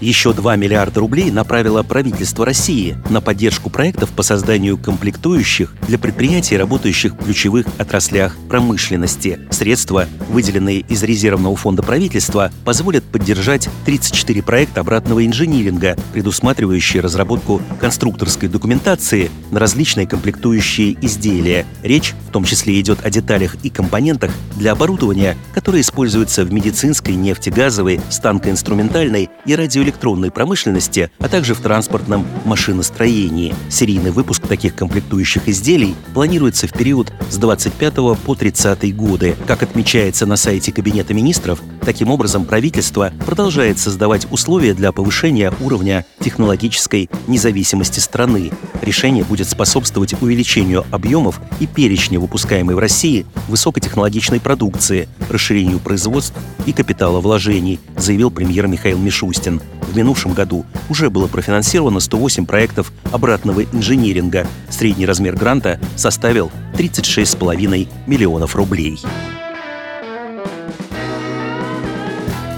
Еще 2 миллиарда рублей направило правительство России на поддержку проектов по созданию комплектующих для предприятий, работающих в ключевых отраслях промышленности. Средства, выделенные из резервного фонда правительства, позволят поддержать 34 проекта обратного инжиниринга, предусматривающие разработку конструкторской документации на различные комплектующие изделия. Речь в том числе идет о деталях и компонентах для оборудования, которые используются в медицинской, нефтегазовой, станкоинструментальной и радиоэлектронной электронной промышленности, а также в транспортном машиностроении. Серийный выпуск таких комплектующих изделий планируется в период с 25 по 30 годы. Как отмечается на сайте Кабинета министров, таким образом правительство продолжает создавать условия для повышения уровня технологической независимости страны. Решение будет способствовать увеличению объемов и перечня выпускаемой в России высокотехнологичной продукции, расширению производств и капиталовложений, заявил премьер Михаил Мишустин. В минувшем году уже было профинансировано 108 проектов обратного инжиниринга. Средний размер гранта составил 36,5 миллионов рублей.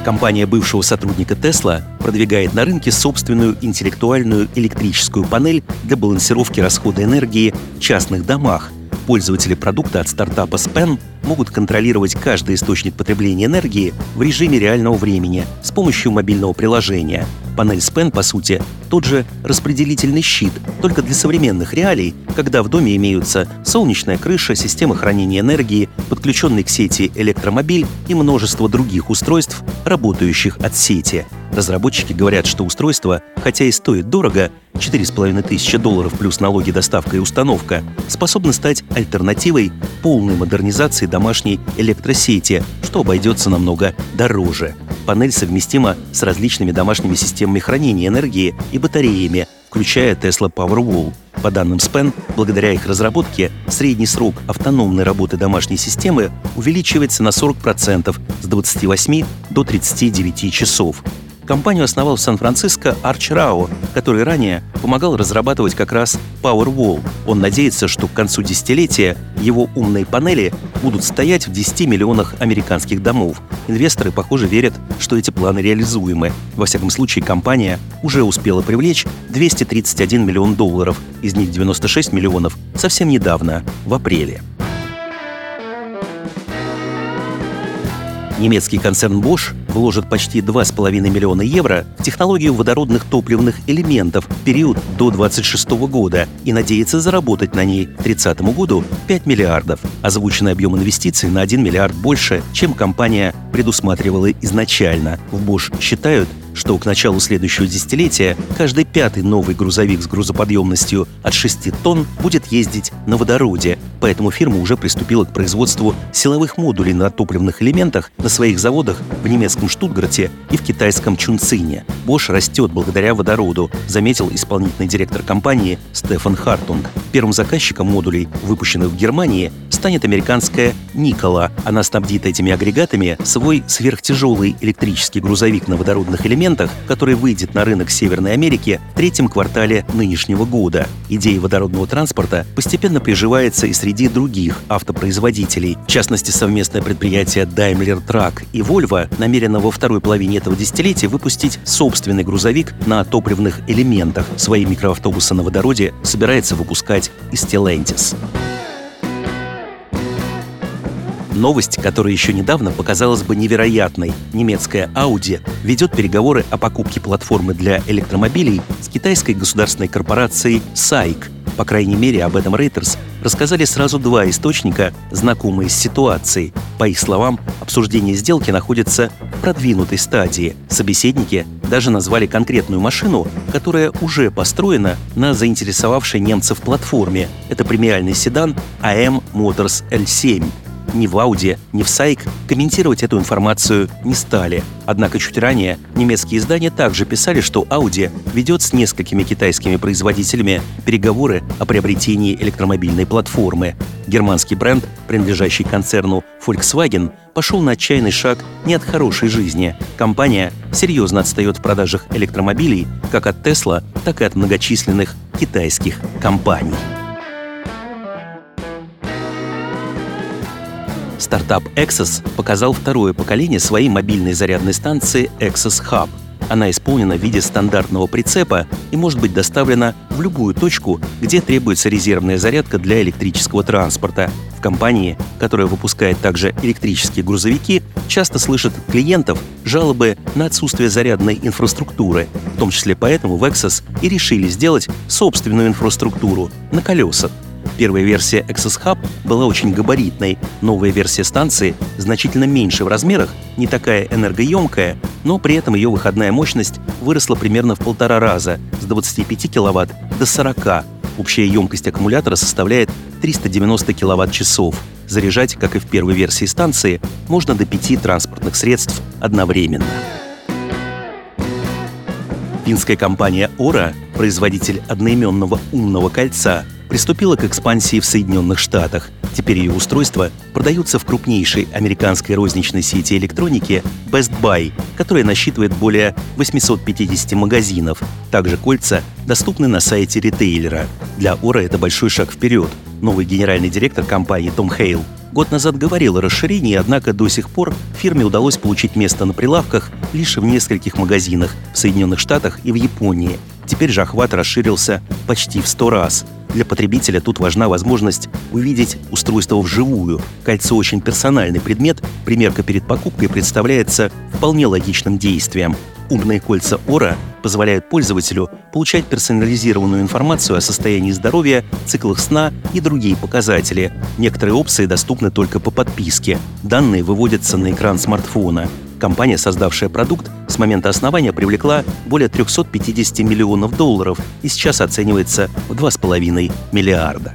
Компания бывшего сотрудника Tesla продвигает на рынке собственную интеллектуальную электрическую панель для балансировки расхода энергии в частных домах. Пользователи продукта от стартапа Span могут контролировать каждый источник потребления энергии в режиме реального времени с помощью мобильного приложения. Панель SPEN, по сути, тот же распределительный щит, только для современных реалий, когда в доме имеются солнечная крыша, система хранения энергии, подключенный к сети электромобиль и множество других устройств, работающих от сети. Разработчики говорят, что устройство, хотя и стоит дорого, 4,5 тысячи долларов плюс налоги, доставка и установка, способно стать альтернативой полной модернизации домашней электросети, что обойдется намного дороже. Панель совместима с различными домашними системами хранения энергии и батареями, включая Tesla Powerwall. По данным SPEN, благодаря их разработке, средний срок автономной работы домашней системы увеличивается на 40% с 28 до 39 часов. Компанию основал в Сан-Франциско Арч Рао, который ранее помогал разрабатывать как раз Powerwall. Он надеется, что к концу десятилетия его умные панели будут стоять в 10 миллионах американских домов. Инвесторы, похоже, верят, что эти планы реализуемы. Во всяком случае, компания уже успела привлечь 231 миллион долларов, из них 96 миллионов совсем недавно, в апреле. Немецкий концерн Bosch вложит почти 2,5 миллиона евро в технологию водородных топливных элементов в период до 2026 года и надеется заработать на ней к 30 году 5 миллиардов. Озвученный объем инвестиций на 1 миллиард больше, чем компания предусматривала изначально. В Bosch считают, что к началу следующего десятилетия каждый пятый новый грузовик с грузоподъемностью от 6 тонн будет ездить на водороде, поэтому фирма уже приступила к производству силовых модулей на топливных элементах на своих заводах в немецком Штутгарте и в китайском Чунцине. Bosch растет благодаря водороду, заметил исполнительный директор компании Стефан Хартунг. Первым заказчиком модулей, выпущенных в Германии, станет американская Никола. Она снабдит этими агрегатами свой сверхтяжелый электрический грузовик на водородных элементах, который выйдет на рынок Северной Америки в третьем квартале нынешнего года. Идея водородного транспорта постепенно приживается и среди других автопроизводителей. В частности, совместное предприятие Daimler Truck и Volvo намерено во второй половине этого десятилетия выпустить собственный грузовик на топливных элементах. Свои микроавтобусы на водороде собирается выпускать Stellantis. Новость, которая еще недавно показалась бы невероятной. Немецкая Audi ведет переговоры о покупке платформы для электромобилей с китайской государственной корпорацией SAIC. По крайней мере, об этом Reuters рассказали сразу два источника, знакомые с ситуацией. По их словам, обсуждение сделки находится в продвинутой стадии. Собеседники даже назвали конкретную машину, которая уже построена на заинтересовавшей немцев платформе. Это премиальный седан AM Motors L7. Ни в Audi, ни в SAIC комментировать эту информацию не стали. Однако чуть ранее немецкие издания также писали, что Audi ведет с несколькими китайскими производителями переговоры о приобретении электромобильной платформы. Германский бренд, принадлежащий концерну Volkswagen, пошел на отчаянный шаг не от хорошей жизни. Компания серьезно отстает в продажах электромобилей как от Tesla, так и от многочисленных китайских компаний. Стартап Exos показал второе поколение своей мобильной зарядной станции Exos Hub. Она исполнена в виде стандартного прицепа и может быть доставлена в любую точку, где требуется резервная зарядка для электрического транспорта. В компании, которая выпускает также электрические грузовики, часто слышат от клиентов жалобы на отсутствие зарядной инфраструктуры. В том числе поэтому в Exos и решили сделать собственную инфраструктуру на колесах. Первая версия Access Hub была очень габаритной, новая версия станции значительно меньше в размерах, не такая энергоемкая, но при этом ее выходная мощность выросла примерно в полтора раза, с 25 кВт до 40. Общая емкость аккумулятора составляет 390 кВт-часов. Заряжать, как и в первой версии станции, можно до пяти транспортных средств одновременно. Финская компания Ора, производитель одноименного умного кольца, приступила к экспансии в Соединенных Штатах. Теперь ее устройства продаются в крупнейшей американской розничной сети электроники Best Buy, которая насчитывает более 850 магазинов. Также кольца доступны на сайте ритейлера. Для Ора это большой шаг вперед. Новый генеральный директор компании Том Хейл год назад говорил о расширении, однако до сих пор фирме удалось получить место на прилавках лишь в нескольких магазинах в Соединенных Штатах и в Японии. Теперь же охват расширился почти в 100 раз. Для потребителя тут важна возможность увидеть устройство вживую. Кольцо очень персональный предмет, примерка перед покупкой представляется вполне логичным действием. Умные кольца Ора позволяют пользователю получать персонализированную информацию о состоянии здоровья, циклах сна и другие показатели. Некоторые опции доступны только по подписке. Данные выводятся на экран смартфона. Компания, создавшая продукт, с момента основания привлекла более 350 миллионов долларов и сейчас оценивается в 2,5 миллиарда.